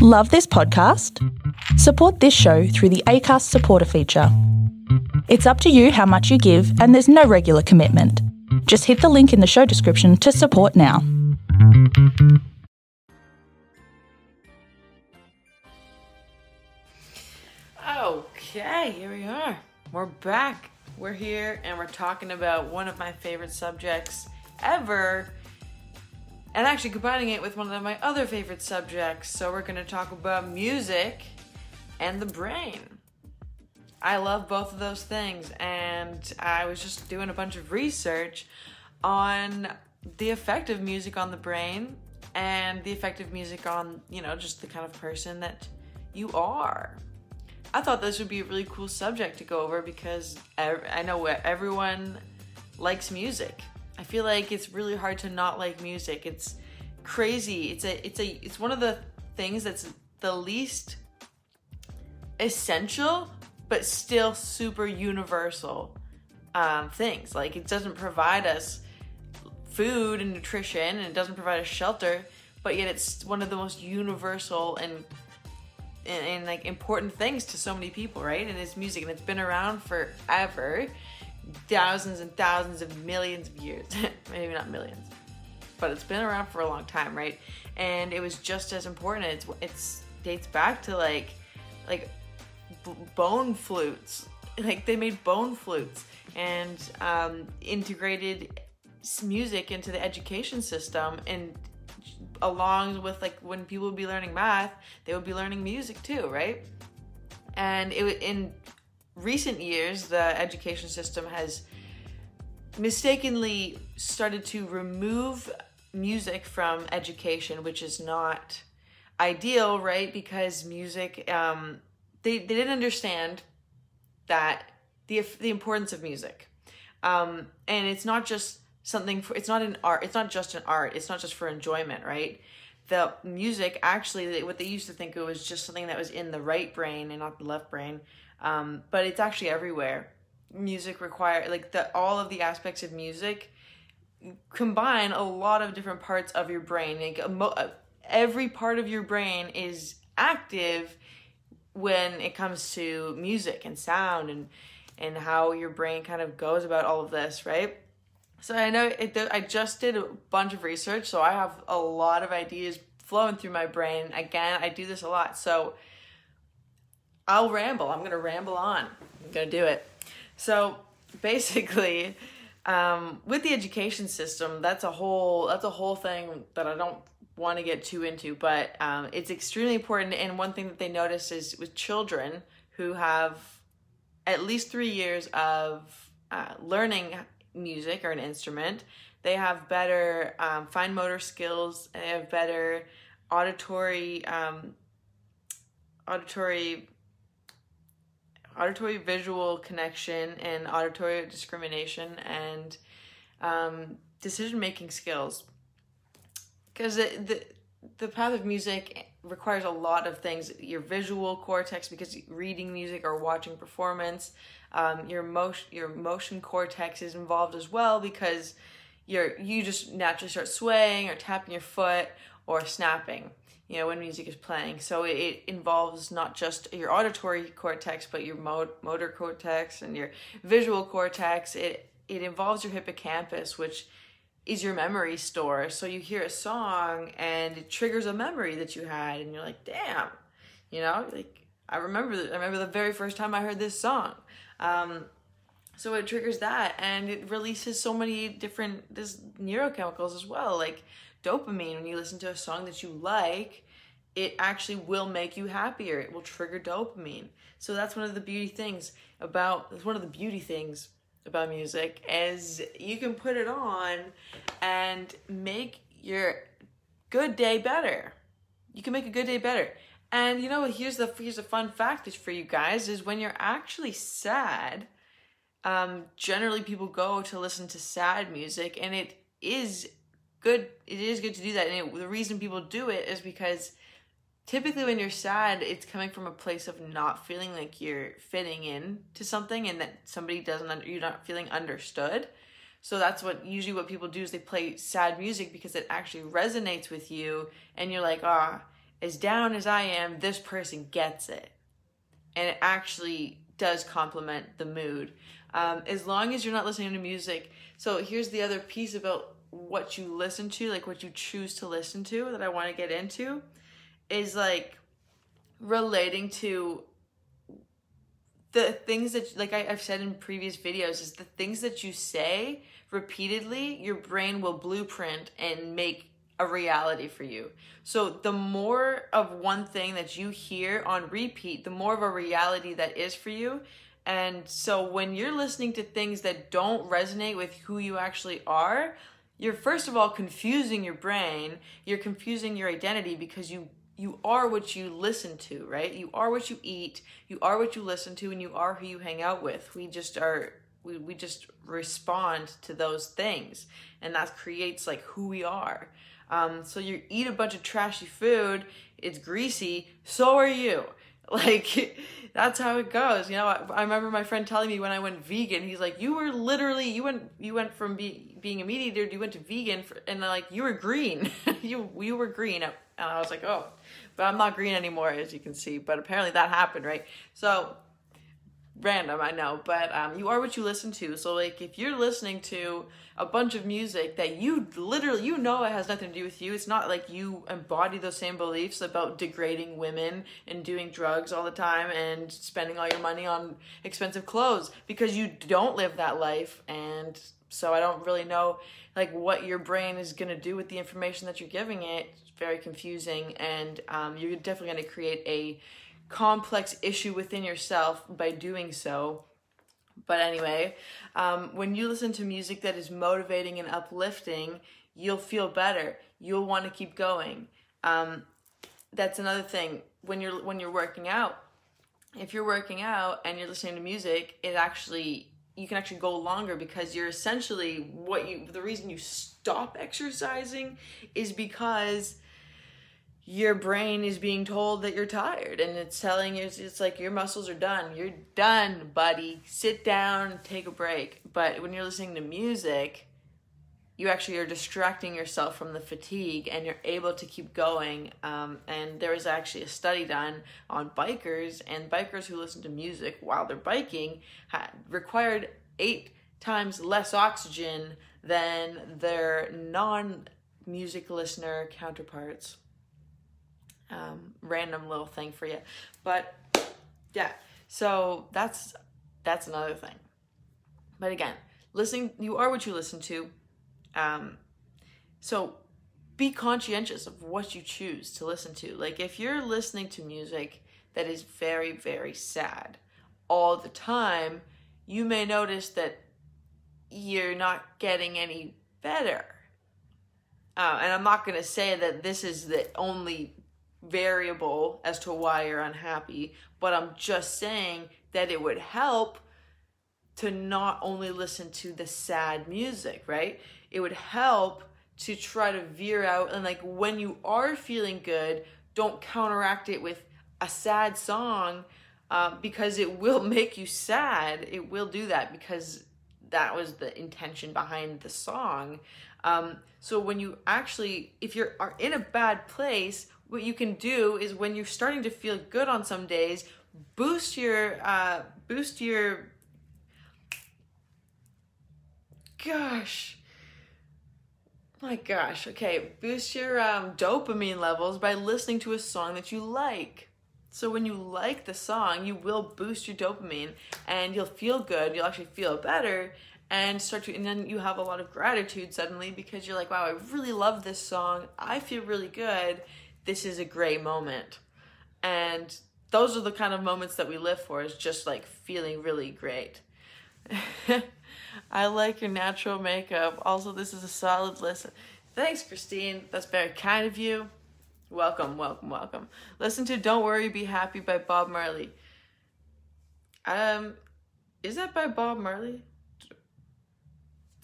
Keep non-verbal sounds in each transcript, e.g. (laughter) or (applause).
Love this podcast? Support this show through the ACAST supporter feature. It's up to you how much you give, and there's no regular commitment. Just hit the link in the show description to support now. Okay, here we are. We're back. We're here and we're talking about one of my favorite subjects ever. And actually combining it with one of my other favorite subjects. So we're going to talk about music and the brain. I love both of those things and I was just doing a bunch of research on the effect of music on the brain and the effect of music on, you know, just the kind of person that you are. I thought this would be a really cool subject to go over because I know everyone likes music. I feel like it's really hard to not like music. It's crazy. It's a it's a it's one of the things that's the least essential but still super universal um, things. Like it doesn't provide us food and nutrition and it doesn't provide us shelter, but yet it's one of the most universal and and, and, like important things to so many people, right? And it's music, and it's been around forever, thousands and thousands of millions of years, (laughs) maybe not millions, but it's been around for a long time, right? And it was just as important. It's it's dates back to like like b- bone flutes, (laughs) like they made bone flutes and um, integrated music into the education system and along with like when people would be learning math, they would be learning music too, right? And it in recent years, the education system has mistakenly started to remove music from education, which is not ideal, right? Because music, um, they, they didn't understand that the the importance of music, um, and it's not just something for it's not an art it's not just an art it's not just for enjoyment right the music actually what they used to think it was just something that was in the right brain and not the left brain um, but it's actually everywhere. Music require like the all of the aspects of music combine a lot of different parts of your brain. Like emo- every part of your brain is active when it comes to music and sound and and how your brain kind of goes about all of this right? So I know it, I just did a bunch of research, so I have a lot of ideas flowing through my brain. Again, I do this a lot, so I'll ramble. I'm gonna ramble on. I'm gonna do it. So basically, um, with the education system, that's a whole that's a whole thing that I don't want to get too into, but um, it's extremely important. And one thing that they notice is with children who have at least three years of uh, learning music or an instrument, they have better um, fine motor skills and they have better auditory um, auditory auditory visual connection and auditory discrimination and um, decision making skills because the the path of music requires a lot of things. Your visual cortex because reading music or watching performance um, your motion your motion cortex is involved as well because you're you just naturally start swaying or tapping your foot or snapping you know when music is playing so it, it involves not just your auditory cortex but your mo- motor cortex and your visual cortex it it involves your hippocampus which is your memory store. So you hear a song and it triggers a memory that you had, and you're like, damn, you know, like I remember, I remember the very first time I heard this song. Um, so it triggers that, and it releases so many different this neurochemicals as well, like dopamine. When you listen to a song that you like, it actually will make you happier. It will trigger dopamine. So that's one of the beauty things about. It's one of the beauty things about music is you can put it on and make your good day better. You can make a good day better. And you know, here's the here's a fun fact for you guys is when you're actually sad, um, generally people go to listen to sad music, and it is good. It is good to do that, and it, the reason people do it is because typically when you're sad it's coming from a place of not feeling like you're fitting in to something and that somebody doesn't you're not feeling understood so that's what usually what people do is they play sad music because it actually resonates with you and you're like ah as down as I am, this person gets it. And it actually does complement the mood. Um, as long as you're not listening to music. So here's the other piece about what you listen to, like what you choose to listen to that I want to get into is like relating to the things that like I, have said in previous videos is the things that you say repeatedly your brain will blueprint and make a reality for you. So the more of one thing that you hear on repeat the more of a reality that is for you. And so when you're listening to things that don't resonate with who you actually are you're first of all confusing your brain you're confusing your identity because you you are what you listen to, right? You are what you eat, you are what you listen to, and you are who you hang out with. We just are we, we just respond to those things and that creates like who we are. Um, so you eat a bunch of trashy food, it's greasy, so are you. (laughs) Like that's how it goes. You know, I, I, remember my friend telling me when I went vegan, he's like, "You were literally you went you went from be, being a meat eater, you went to vegan, for, and like you were green, (laughs) you you were green." And I was like, "Oh, but I'm not green anymore, as you can see. But apparently that happened, right? So random, I know, but um, you are what you listen to. So like, if you're listening to a bunch of music that you literally you know it has nothing to do with you, it's not like you embody those same beliefs about degrading women and doing drugs all the time and spending all your money on expensive clothes because you don't live that life. And so I don't really know like what your brain is going to do with the information that you're giving it. It's very confusing, and um, you're definitely going to create a complex issue within yourself by doing so. But anyway, um, when you listen to music that is motivating and uplifting, you'll feel better. You'll want to keep going. Um, that's another thing when you're when you're working out. If you're working out and you're listening to music, it actually you can actually go longer because you're essentially what you the reason you stop exercising is because your brain is being told that you're tired and it's telling you it's like your muscles are done. You're done buddy. Sit down take a break. But when you're listening to music you actually are distracting yourself from the fatigue and you're able to keep going. Um, and there was actually a study done on bikers and bikers who listen to music while they're biking required eight times less oxygen than their non music listener counterparts um, random little thing for you. But yeah, so that's that's another thing. But again, listening, you are what you listen to. Um, so be conscientious of what you choose to listen to. Like if you're listening to music that is very, very sad all the time, you may notice that you're not getting any better. Uh, and I'm not going to say that this is the only variable as to why you're unhappy, but I'm just saying that it would help to not only listen to the sad music, right? It would help to try to veer out and like when you are feeling good, don't counteract it with a sad song uh, because it will (laughs) make you sad. It will do that because that was the intention behind the song. Um, so when you actually, if you're are in a bad place, what you can do is when you're starting to feel good on some days, boost your uh, boost your gosh. My gosh okay boost your um, dopamine levels by listening to a song that you like. So when you like the song you will boost your dopamine and you'll feel good you'll actually feel better and start to and then you have a lot of gratitude suddenly because you're like wow i really love this song. I feel really good this is a great moment. And those are the kind of moments that we live for is just like feeling really great. (laughs) I like your natural makeup. Also, this is a solid listen. Thanks, Christine. That's very kind of you. Welcome, welcome, welcome. Listen to Don't Worry, Be Happy by Bob Marley. Um, is that by Bob Marley?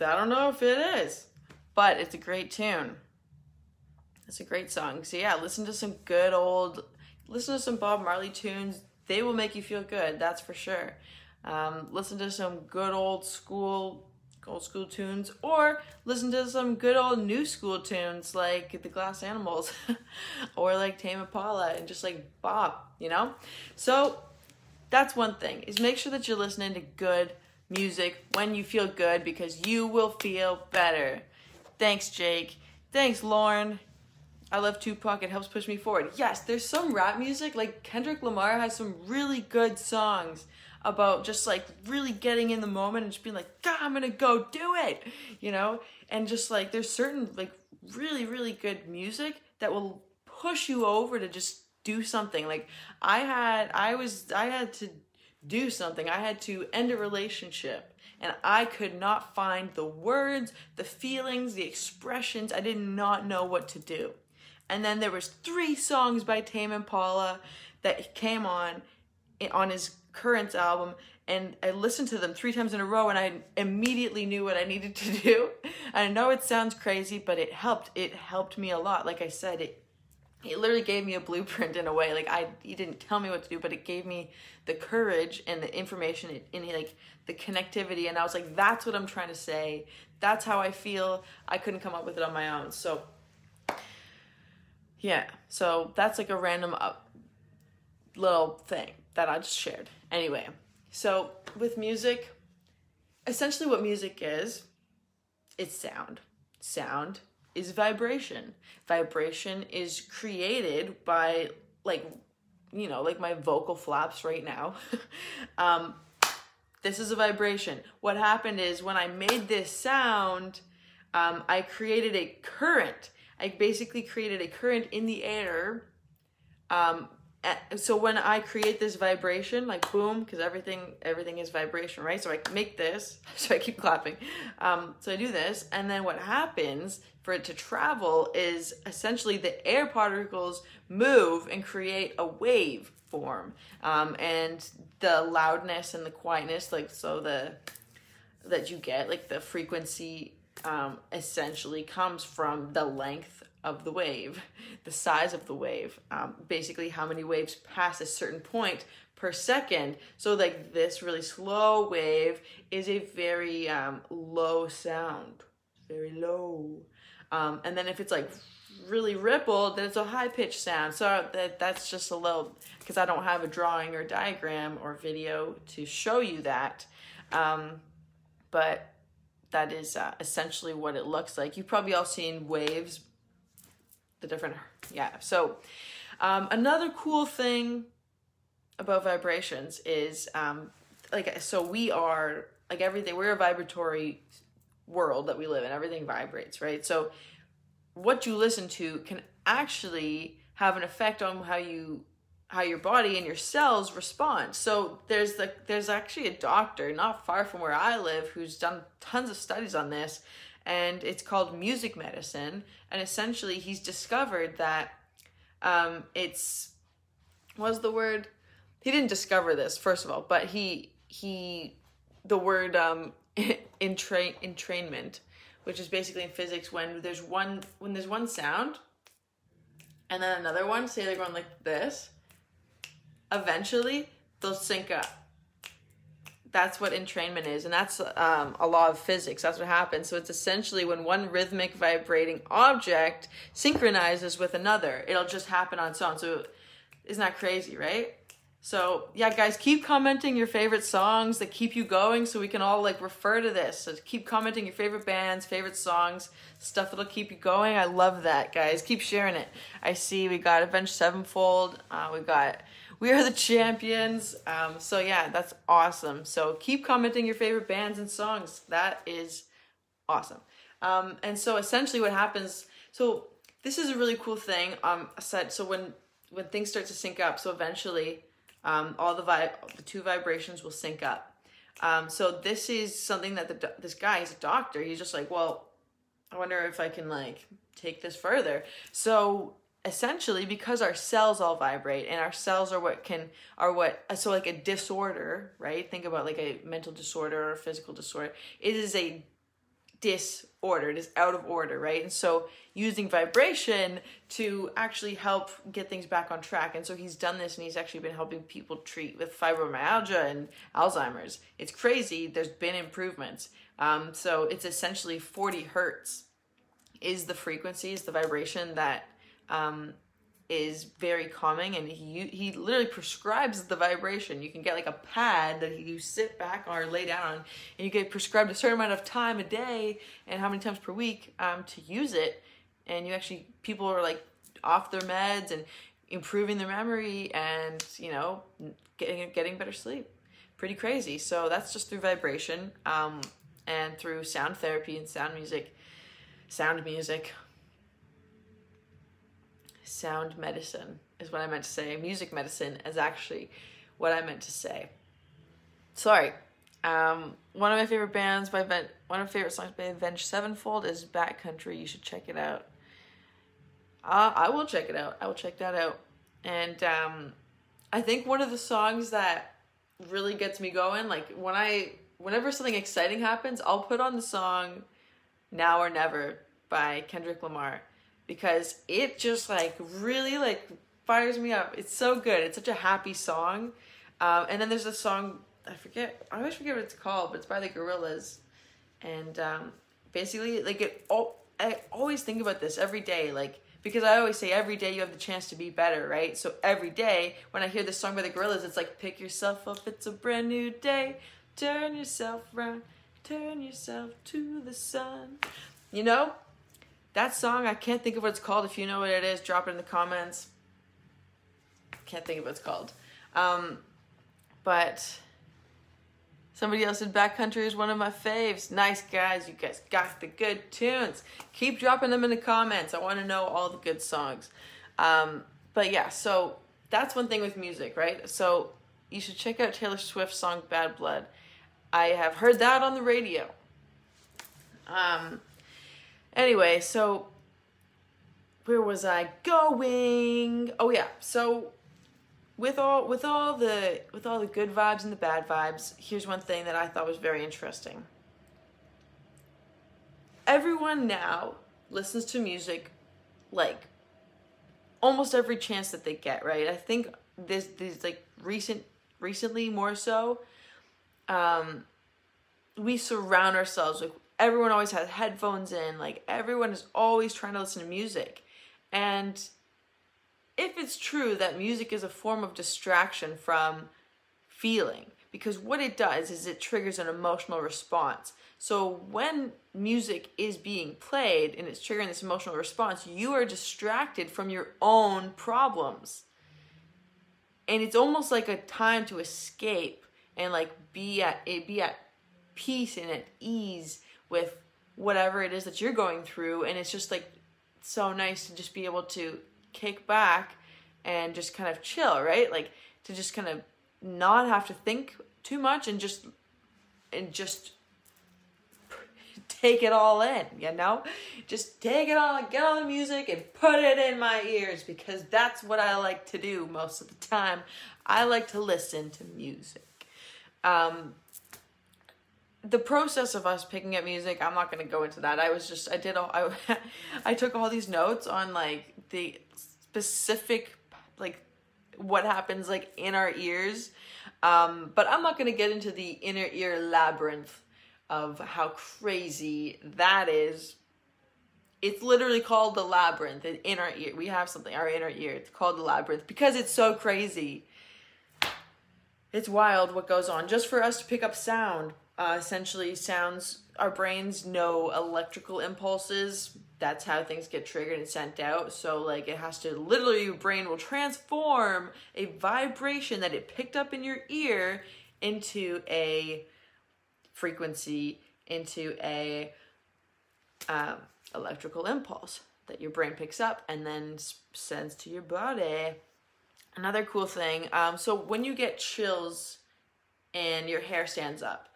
I don't know if it is, but it's a great tune. It's a great song. So yeah, listen to some good old, listen to some Bob Marley tunes. They will make you feel good. That's for sure. Um, listen to some good old school old school tunes or listen to some good old new school tunes like the Glass Animals (laughs) or like Tame Impala and just like Bob, you know? So that's one thing is make sure that you're listening to good music when you feel good because you will feel better. Thanks, Jake. Thanks, Lauren. I love Tupac. It helps push me forward. Yes, there's some rap music. Like Kendrick Lamar has some really good songs about just like really getting in the moment and just being like, God, I'm gonna go do it, you know? And just like there's certain like really, really good music that will push you over to just do something. Like I had I was I had to do something. I had to end a relationship and I could not find the words, the feelings, the expressions. I did not know what to do. And then there was three songs by Tame Impala that came on on his current album and I listened to them three times in a row and I immediately knew what I needed to do. (laughs) I know it sounds crazy, but it helped. It helped me a lot. Like I said, it it literally gave me a blueprint in a way. Like I he didn't tell me what to do, but it gave me the courage and the information and like the connectivity and I was like that's what I'm trying to say. That's how I feel. I couldn't come up with it on my own. So yeah. So that's like a random uh, little thing that I just shared. Anyway, so with music, essentially what music is, it's sound. Sound is vibration. Vibration is created by like you know, like my vocal flaps right now. (laughs) um this is a vibration. What happened is when I made this sound, um, I created a current. I basically created a current in the air um, so when I create this vibration, like boom, because everything everything is vibration, right? So I make this, (laughs) so I keep clapping. Um, so I do this, and then what happens for it to travel is essentially the air particles move and create a wave form, um, and the loudness and the quietness, like so the that you get, like the frequency, um, essentially comes from the length of the wave, the size of the wave, um, basically how many waves pass a certain point per second. So like this really slow wave is a very um, low sound, very low. Um, and then if it's like really rippled, then it's a high pitched sound. So that that's just a little because I don't have a drawing or diagram or video to show you that. Um, but that is uh, essentially what it looks like. You've probably all seen waves the different yeah so um, another cool thing about vibrations is um, like so we are like everything we're a vibratory world that we live in everything vibrates right so what you listen to can actually have an effect on how you how your body and your cells respond. So there's the there's actually a doctor not far from where I live who's done tons of studies on this and it's called music medicine. And essentially, he's discovered that um, it's was the word he didn't discover this first of all, but he he the word um, (laughs) entrain entrainment, which is basically in physics when there's one when there's one sound and then another one, say they're going like this, eventually they'll sync up that's what entrainment is, and that's um, a law of physics. That's what happens. So it's essentially when one rhythmic vibrating object synchronizes with another, it'll just happen on its own. So isn't that crazy, right? So yeah, guys, keep commenting your favorite songs that keep you going, so we can all like refer to this. So keep commenting your favorite bands, favorite songs, stuff that'll keep you going. I love that, guys. Keep sharing it. I see we got Avenged Sevenfold. Uh, we got we are the champions. Um, so yeah, that's awesome. So keep commenting your favorite bands and songs. That is awesome. Um, and so essentially, what happens? So this is a really cool thing. Um, so when when things start to sync up. So eventually, um, all the vi- the two vibrations will sync up. Um, so this is something that the this guy is a doctor. He's just like, well, I wonder if I can like take this further. So essentially because our cells all vibrate and our cells are what can are what so like a disorder right think about like a mental disorder or physical disorder it is a disorder, it is out of order, right? And so using vibration to actually help get things back on track. And so he's done this and he's actually been helping people treat with fibromyalgia and Alzheimer's. It's crazy. There's been improvements. Um, so it's essentially 40 hertz is the frequency, is the vibration that um, is very calming and he he literally prescribes the vibration. You can get like a pad that you sit back or lay down on and you get prescribed a certain amount of time a day and how many times per week um, to use it. And you actually people are like off their meds and improving their memory and you know getting getting better sleep. Pretty crazy. So that's just through vibration um, and through sound therapy and sound music sound music sound medicine is what I meant to say. Music medicine is actually what I meant to say. Sorry. Um, one of my favorite bands by ben- one of my favorite songs by Avenged Sevenfold is Bat Country. You should check it out. Uh, I will check it out. I will check that out. And um, I think one of the songs that really gets me going, like when I, whenever something exciting happens, I'll put on the song "Now or Never" by Kendrick Lamar because it just like really like fires me up. It's so good. It's such a happy song. Um, and then there's a song I forget. I always forget what it's called, but it's by the Gorillaz. And um, basically, like it. Oh, I always think about this every day, like because I always say every day you have the chance to be better, right? So every day when I hear this song by the Gorillaz, it's like pick yourself up. It's a brand new day. Turn yourself around. Turn yourself to the sun. You know, that song, I can't think of what it's called. If you know what it is, drop it in the comments. Can't think of what it's called. Um, but somebody else said Bat Country is one of my faves. Nice guys, you guys got the good tunes. Keep dropping them in the comments. I want to know all the good songs. Um, but yeah, so that's one thing with music, right? So you should check out Taylor Swift's song Bad Blood. I have heard that on the radio. Um, Anyway, so where was I going? Oh yeah, so with all with all the with all the good vibes and the bad vibes, here's one thing that I thought was very interesting. Everyone now listens to music like almost every chance that they get, right? I think this these like recent recently more so um we surround ourselves with everyone always has headphones in like everyone is always trying to listen to music. And if it's true that music is a form of distraction from feeling because what it does is it triggers an emotional response. So when music is being played and it's triggering this emotional response you are distracted from your own problems. And it's almost like a time to escape and like be at be at peace and at ease with whatever it is that you're going through and it's just like so nice to just be able to kick back and just kind of chill right? Like to just kind of not have to think too much and just and just (laughs) take it all in you know? Just take it all get all the music and put it in my ears because that's what i like to do most of the time. I like to listen to music. Um the process of us picking up music i'm not going to go into that. I was just i did all (laughs) i i took all these notes on like the specific like what happens like in our ears. Um but i'm not going to get into the inner ear labyrinth of how crazy that is. It's literally called the labyrinth in our ear we have something our inner ear. It's called the labyrinth because it's so crazy. It's wild what goes on. Just for us to pick up sound uh, essentially sounds our brains know electrical impulses. That's how things get triggered and sent out. So like it has to literally your brain will transform a vibration that it picked up in your ear into a frequency into a um, electrical impulse that your brain picks up and then sends to your body. Another cool thing um, so when you get chills and your hair stands up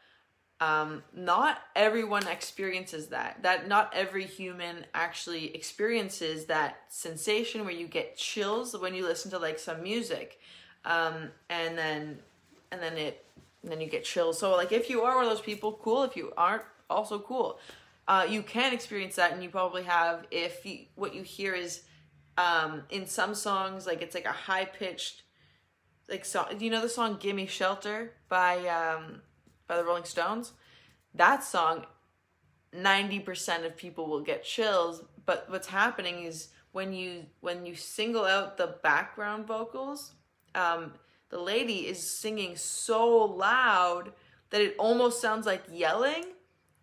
um, not everyone experiences that that not every human actually experiences that sensation where you get chills when you listen to like some music. Um, and then and then it and then you get chills. So like if you are one of those people cool. If you aren't also cool. Uh, you can experience that, and you probably have if you, what you hear is um, in some songs like it's like a high pitched like song. You know the song "Gimme Shelter" by um, by the Rolling Stones? That song, ninety percent of people will get chills. But what's happening is when you when you single out the background vocals, um, the lady is singing so loud that it almost sounds like yelling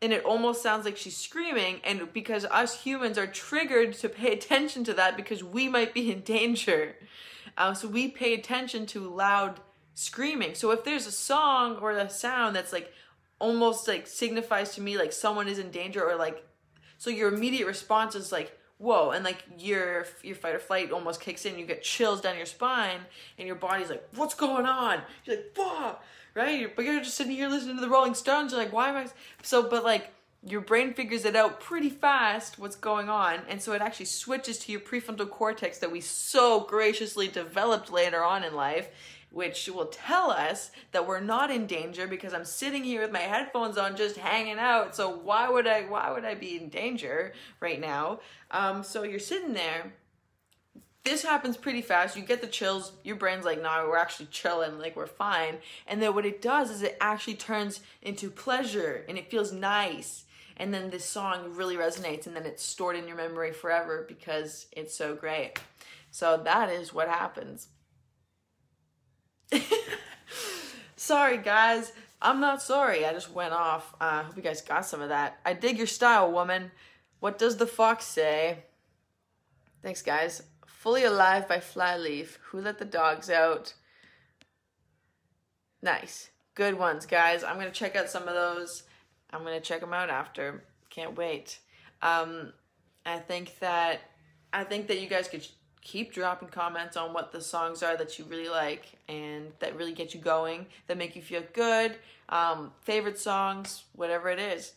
and it almost sounds like she's screaming and because us humans are triggered to pay attention to that because we might be in danger uh, so we pay attention to loud screaming. So if there's a song or a sound that's like almost like signifies to me like someone is in danger or like so your immediate response is like whoa and like your your fight or flight almost kicks in you get chills down your spine and your body's like what's going on? You're like whoa right? But you're just sitting here listening to the rolling stones you're like why am i so but like your brain figures it out pretty fast what's going on and so it actually switches to your prefrontal cortex that we so graciously developed later on in life which will tell us that we're not in danger because I'm sitting here with my headphones on just hanging out. So why would I why would I be in danger right now? Um, so you're sitting there. This happens pretty fast. You get the chills. Your brain's like, nah, we're actually chilling, like we're fine. And then what it does is it actually turns into pleasure and it feels nice. And then this song really resonates and then it's stored in your memory forever because it's so great. So that is what happens. (laughs) sorry, guys. I'm not sorry. I just went off. I uh, hope you guys got some of that. I dig your style, woman. What does the fox say? Thanks, guys. Fully Alive by Flyleaf. Who Let the Dogs Out? Nice. Good ones, guys. I'm going to check out some of those. I'm going to check them out after. Can't wait. Um, I think that I think that you guys could keep dropping comments on what the songs are that you really like and that really get you going, that make you feel good, um, favorite songs, whatever it is.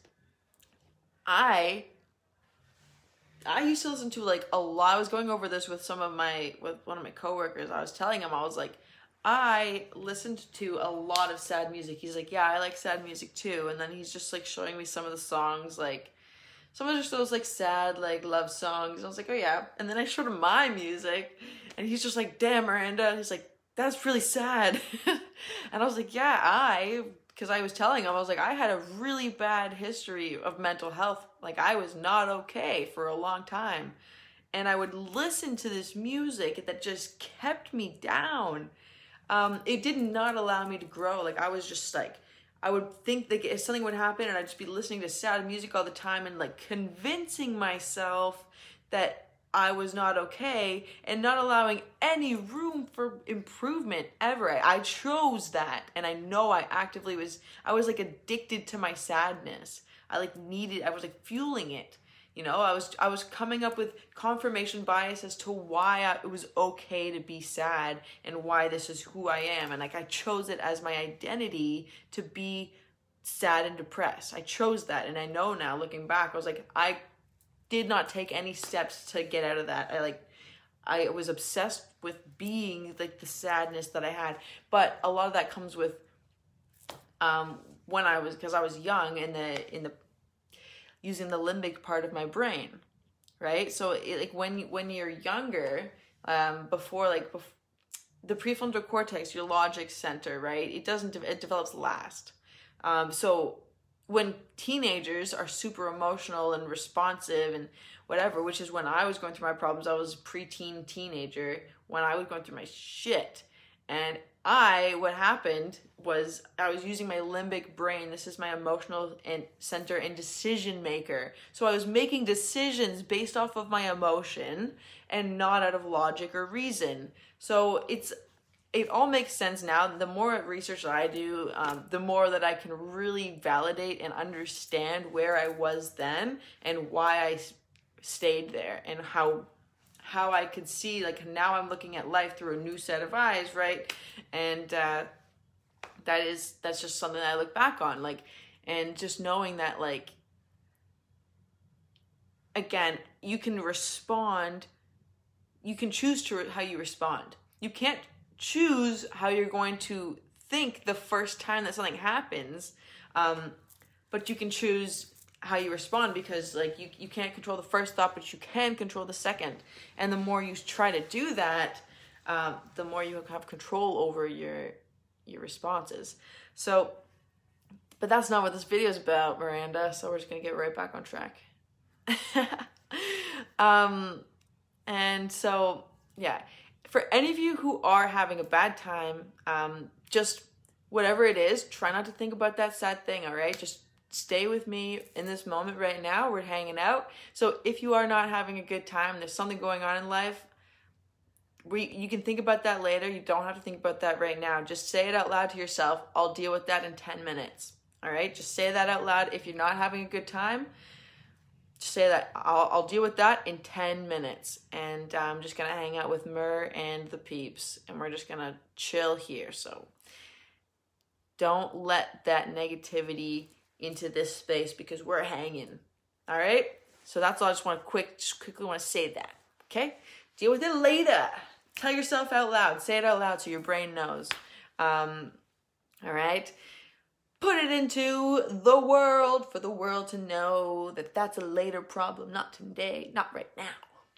I I used to listen to like a lot. I was going over this with some of my with one of my coworkers. I was telling him I was like, I listened to a lot of sad music. He's like, yeah, I like sad music too. And then he's just like showing me some of the songs like some of just those like sad like love songs. I was like, oh yeah. And then I showed him my music, and he's just like, damn, Miranda. He's like, that's really sad. (laughs) and I was like, yeah, I because I was telling him I was like, I had a really bad history of mental health. Like I was not okay for a long time. And I would listen to this music that just kept me down. Um, it did not allow me to grow. Like I was just like I would think that if something would happen and I'd just be listening to sad music all the time and like convincing myself that I was not okay and not allowing any room for improvement ever. I, I chose that and I know I actively was I was like addicted to my sadness. I like needed I was like fueling it. You know, I was I was coming up with confirmation bias as to why I, it was okay to be sad and why this is who I am, and like I chose it as my identity to be sad and depressed. I chose that, and I know now, looking back, I was like, I did not take any steps to get out of that. I like, I was obsessed with being like the sadness that I had, but a lot of that comes with um when I was because I was young in the in the using the limbic part of my brain right? So it, like when when you're younger um before like bef- the prefrontal cortex your logic center right? It doesn't de- it develops last. Um so when teenagers are super emotional and responsive and whatever which is when i was going through my problems i was preteen teenager when i was going through my shit and I, what happened was I was using my limbic brain. This is my emotional and center and decision maker. So I was making decisions based off of my emotion and not out of logic or reason. So it's it all makes sense now. The more research that I do, um, the more that I can really validate and understand where I was then and why I stayed there and how how I could see like now I'm looking at life through a new set of eyes, right? And uh, that is that's just something that I look back on, like, and just knowing that like again, you can respond, you can choose to re- how you respond. You can't choose how you're going to think the first time that something happens, um, but you can choose how you respond because like you, you can't control the first thought but you can control the second. And the more you try to do that um, the more you have control over your your responses. So but that's not what this video is about miranda. So we're just gonna get right back on track. (laughs) Um and so yeah. For any of you who are having a bad time um just whatever it is try not to think about that sad thing all right? Just stay with me in this moment right now. We're hanging out. So if you are not having a good time, there's something going on in life, we you can think about that later. You don't have to think about that right now. Just say it out loud to yourself. I'll deal with that in 10 minutes. All right? Just say that out loud if you're not having a good time. Just say that I'll, I'll deal with that in 10 minutes. And uh, I'm just going to hang out with Mur and the peeps. And we're just going to chill here. So don't let that negativity into this space because we're hanging. All right? So that's all I just want to quick just quickly want to say that. Okay? Deal with it later. Tell yourself out loud. Say it out loud so your brain knows. Um, all right? Put it into the world for the world to know that that's a later problem, not today, not right now.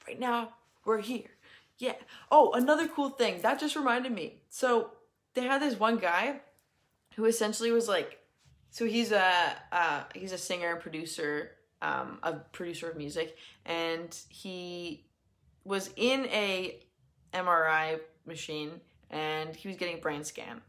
Right now, we're here. Yeah. Oh, another cool thing. That just reminded me. So, they had this one guy who essentially was like so he's a uh, he's a singer producer, um, a producer of music, and he was in a MRI machine and he was getting a brain scan.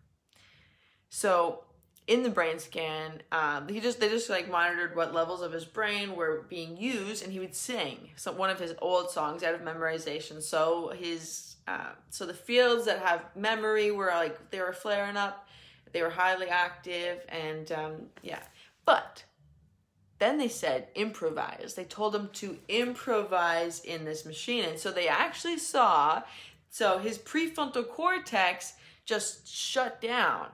So in the brain scan, um, he just they just like monitored what levels of his brain were being used, and he would sing some one of his old songs out of memorization. So his uh, so the fields that have memory were like they were flaring up, they were highly active, and um, yeah. But then they said improvise. They told him to improvise in this machine. And so they actually saw, so his prefrontal cortex just shut down.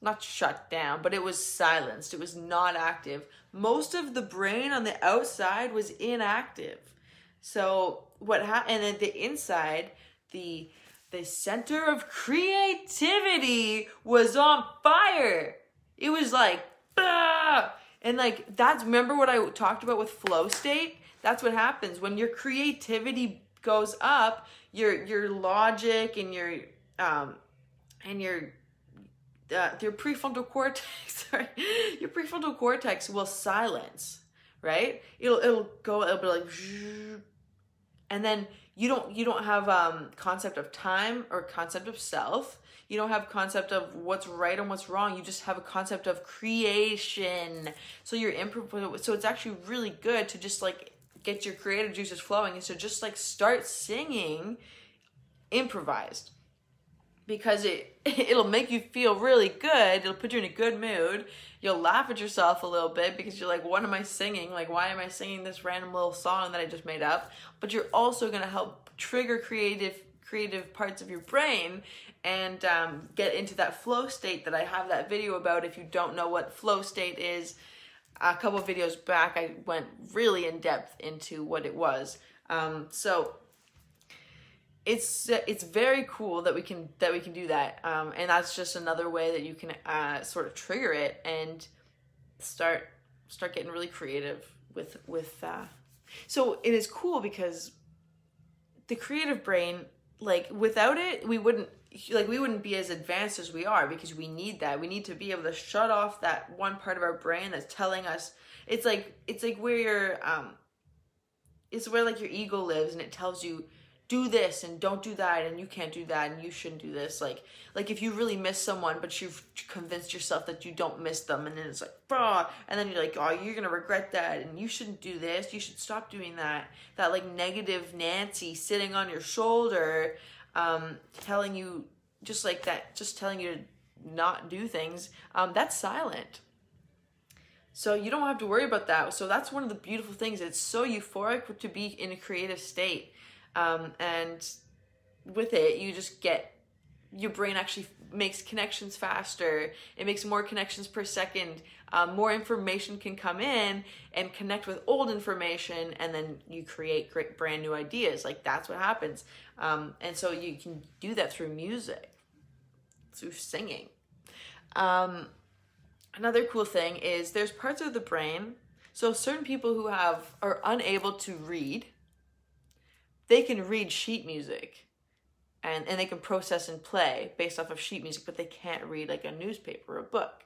Not shut down, but it was silenced. It was not active. Most of the brain on the outside was inactive. So what happened, and then the inside, the the center of creativity was on fire. It was like, bah! and like that's remember what I talked about with flow state. That's what happens when your creativity goes up. Your your logic and your um and your uh, your prefrontal cortex, (laughs) sorry, your prefrontal cortex will silence, right? It'll it'll go it'll be like, and then you don't you don't have um concept of time or concept of self. You don't have concept of what's right and what's wrong. You just have a concept of creation. So you're improv so it's actually really good to just like get your creative juices flowing. And so just like start singing improvised because it (laughs) it'll make you feel really good. It'll put you in a good mood. You'll laugh at yourself a little bit because you're like, what am I singing? Like, why am I singing this random little song that I just made up? But you're also gonna help trigger creative creative parts of your brain and um, get into that flow state that I have that video about. If you don't know what flow state is, a couple videos back I went really in depth into what it was. Um, so it's it's very cool that we can that we can do that um, and that's just another way that you can uh, sort of trigger it and start start getting really creative with with uh, so it is cool because the creative brain like without it we wouldn't like we wouldn't be as advanced as we are because we need that. We need to be able to shut off that one part of our brain that's telling us it's like it's like where your um it's where like your ego lives and it tells you do this and don't do that and you can't do that and you shouldn't do this. Like like if you really miss someone but you've convinced yourself that you don't miss them and then it's like bah, and then you're like oh you're gonna regret that and you shouldn't do this. You should stop doing that. That like negative nancy sitting on your shoulder um telling you just like that just telling you to not do things um that's silent. So you don't have to worry about that. So that's one of the beautiful things. It's so euphoric to be in a creative state um, and with it, you just get your brain actually makes connections faster. It makes more connections per second. Um, more information can come in and connect with old information, and then you create great brand new ideas. Like that's what happens. Um, and so you can do that through music, through singing. Um, another cool thing is there's parts of the brain So certain people who have are unable to read, they can read sheet music and, and they can process and play based off of sheet music, but they can't read like a newspaper or a book.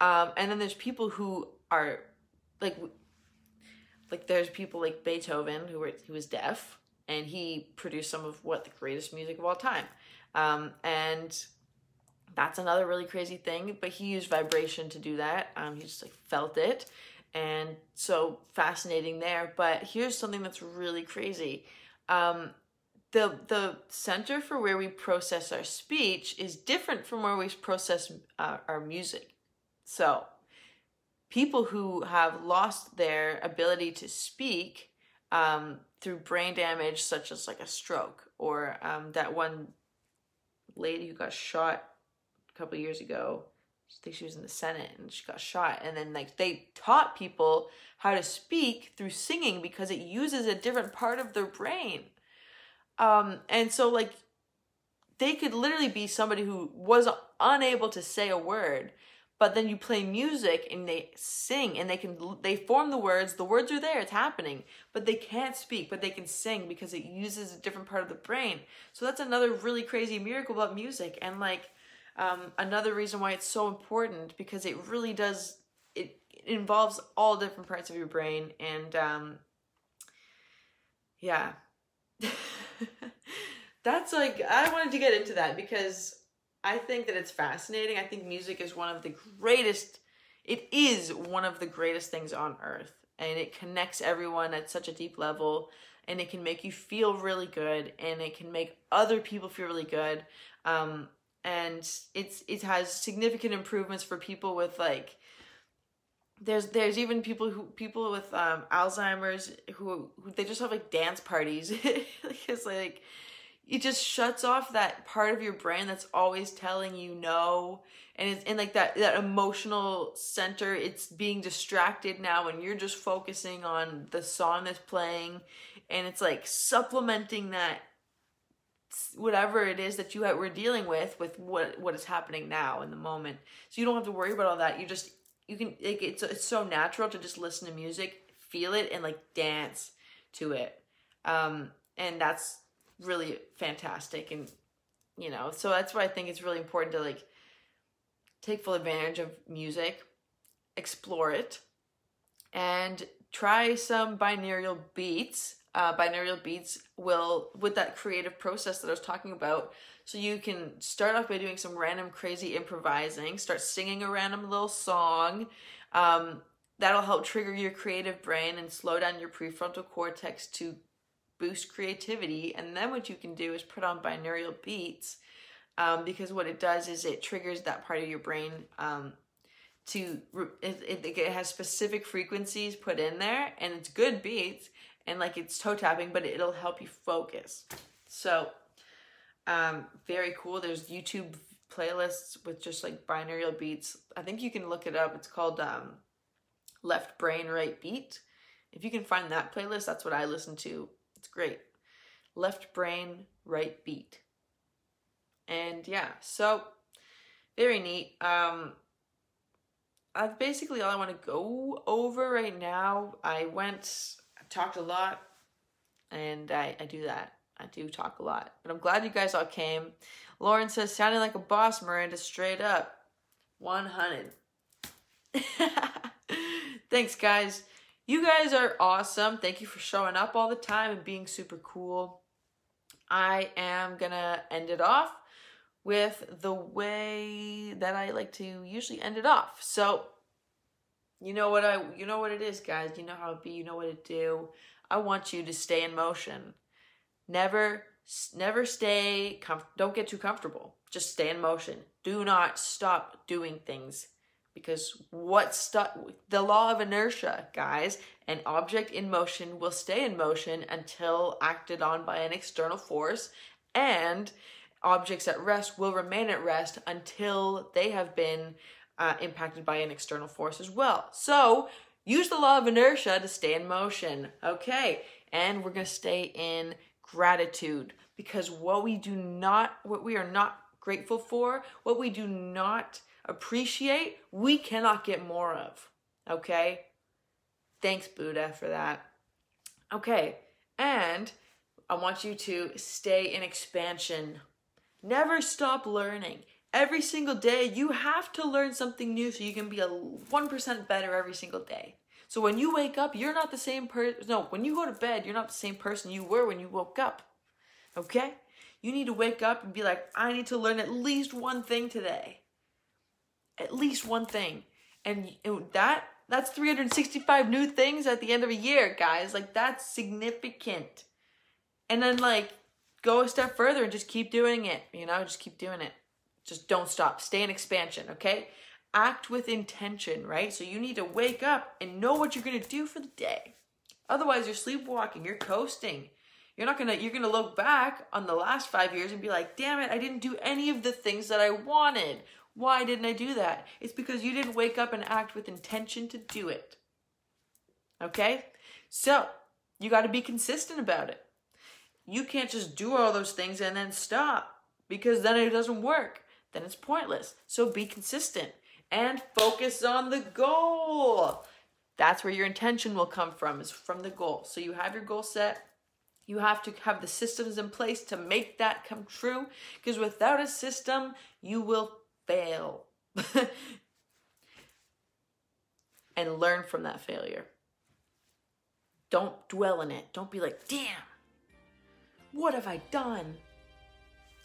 Um, and then there's people who are like like there's people like Beethoven who were who was deaf and he produced some of what the greatest music of all time. Um, and that's another really crazy thing, but he used vibration to do that. Um, he just like felt it. And so fascinating there. But here's something that's really crazy. Um, the the center for where we process our speech is different from where we process uh, our music. So, people who have lost their ability to speak um, through brain damage, such as like a stroke, or um, that one lady who got shot a couple years ago. I think she was in the Senate and she got shot. And then like they taught people how to speak through singing because it uses a different part of their brain. Um, and so like they could literally be somebody who was unable to say a word, but then you play music and they sing and they can they form the words the words are there it's happening but they can't speak but they can sing because it uses a different part of the brain so that's another really crazy miracle about music and like um, another reason why it's so important because it really does it, it involves all different parts of your brain and um, yeah (laughs) that's like I wanted to get into that because I think that it's fascinating. I think music is one of the greatest it is one of the greatest things on earth and it connects everyone at such a deep level and it can make you feel really good and it can make other people feel really good um, and it's it has significant improvements for people with like there's there's even people who people with um, Alzheimer's who, who they just have like dance parties. (laughs) It's like it just shuts off that part of your brain that's always telling you no. And it's in like that that emotional center it's being distracted now and you're just focusing on the song that's playing. And it's like supplementing that whatever it is that you were dealing with with what what is happening now in the moment. So you don't have to worry about all that. You just you can like it's it's so natural to just listen to music feel it and like dance to it. Um and that's really fantastic and you know so that's why i think it's really important to like take full advantage of music explore it and try some binaural beats uh, binaural beats will with that creative process that i was talking about so you can start off by doing some random crazy improvising start singing a random little song um, that'll help trigger your creative brain and slow down your prefrontal cortex to boost creativity. And then what you can do is put on binaural beats um, because what it does is it triggers that part of your brain um, to it, it, it, has specific frequencies put in there and it's good beats and like it's toe tapping, but it'll help you focus. So um, very cool. There's YouTube playlists with just like binaural beats. I think you can look it up. It's called um, Left Brain Right Beat. If you can find that playlist, that's what I listen to it's great. Left brain, right beat. And yeah, so very neat. Um, that's basically all I want to go over right now. I went, talked a lot, and I, I do that. I do talk a lot. But I'm glad you guys all came. Lauren says, sounding like a boss, Miranda, straight up. 100. (laughs) Thanks, guys. You guys are awesome. Thank you for showing up all the time and being super cool. I am gonna end it off with the way that I like to usually end it off. So, you know what I you know what it is, guys. You know how it be, you know what to do. I want you to stay in motion. Never never stay com- don't get too comfortable. Just stay in motion. Do not stop doing things because what stuck the law of inertia guys an object in motion will stay in motion until acted on by an external force and objects at rest will remain at rest until they have been uh, impacted by an external force as well so use the law of inertia to stay in motion okay and we're to stay in gratitude because what we do not what we are not grateful for what we do not appreciate, we cannot get more of. Okay? Thanks, Buddha, for that. Okay, and I want you to stay in expansion. Never stop learning. Every single day, you have to learn something new so you can be a 1% better every single day. So when you wake up, you're not the same person. No, when you go to bed, you're not the same person you were when you woke up. Okay? You need to wake up and be like, I need to learn at least one thing today. At least one thing. And that that's 365 new things at the end of a year, guys. Like that's significant. And then like go a step further and just keep doing it, you know, just keep doing it. Just don't stop. Stay in expansion, okay? Act with intention, right? So you need to wake up and know what you're going to do for the day. Otherwise, you're sleepwalking, you're coasting. You're not going to you're going to look back on the last 5 years and be like, "Damn it, I didn't do any of the things that I wanted." Why didn't I do that? It's because you didn't wake up and act with intention to do it. Okay? So, you got to be consistent about it. You can't just do all those things and then stop because then it doesn't work. Then it's pointless. So, be consistent and focus on the goal. That's where your intention will come from, is from the goal. So, you have your goal set. You have to have the systems in place to make that come true because without a system, you will fail (laughs) and learn from that failure. Don't dwell in it. Don't be like, damn, what have I done?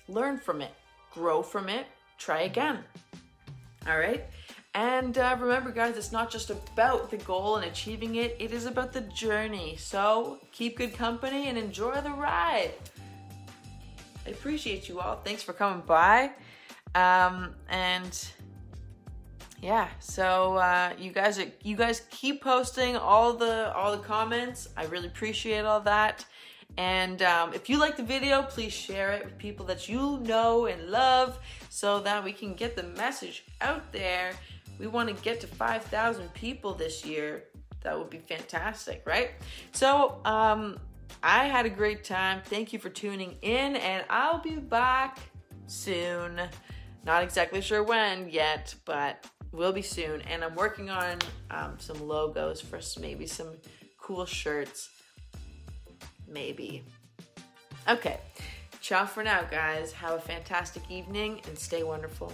Learn from it, grow from it, try again. All right? And uh, remember, guys, it's not just about the goal and achieving it, it is about the journey. So keep good company and enjoy the ride. I appreciate you all. Thanks for coming by. Um, and yeah, so uh, you guys you guys keep posting all the all the comments. I really appreciate all that. And um, if you like the video, please share it with people that you know and love so that we can get the message out there. We want to get to 5,000 people this year. That would be fantastic, right? So, um, I had a great time. Thank you for tuning in, and I'll be back soon. Not exactly sure when yet, but will be soon. And I'm working on um, some logos for maybe some cool shirts. Maybe. Okay. Ciao for now, guys. Have a fantastic evening and stay wonderful.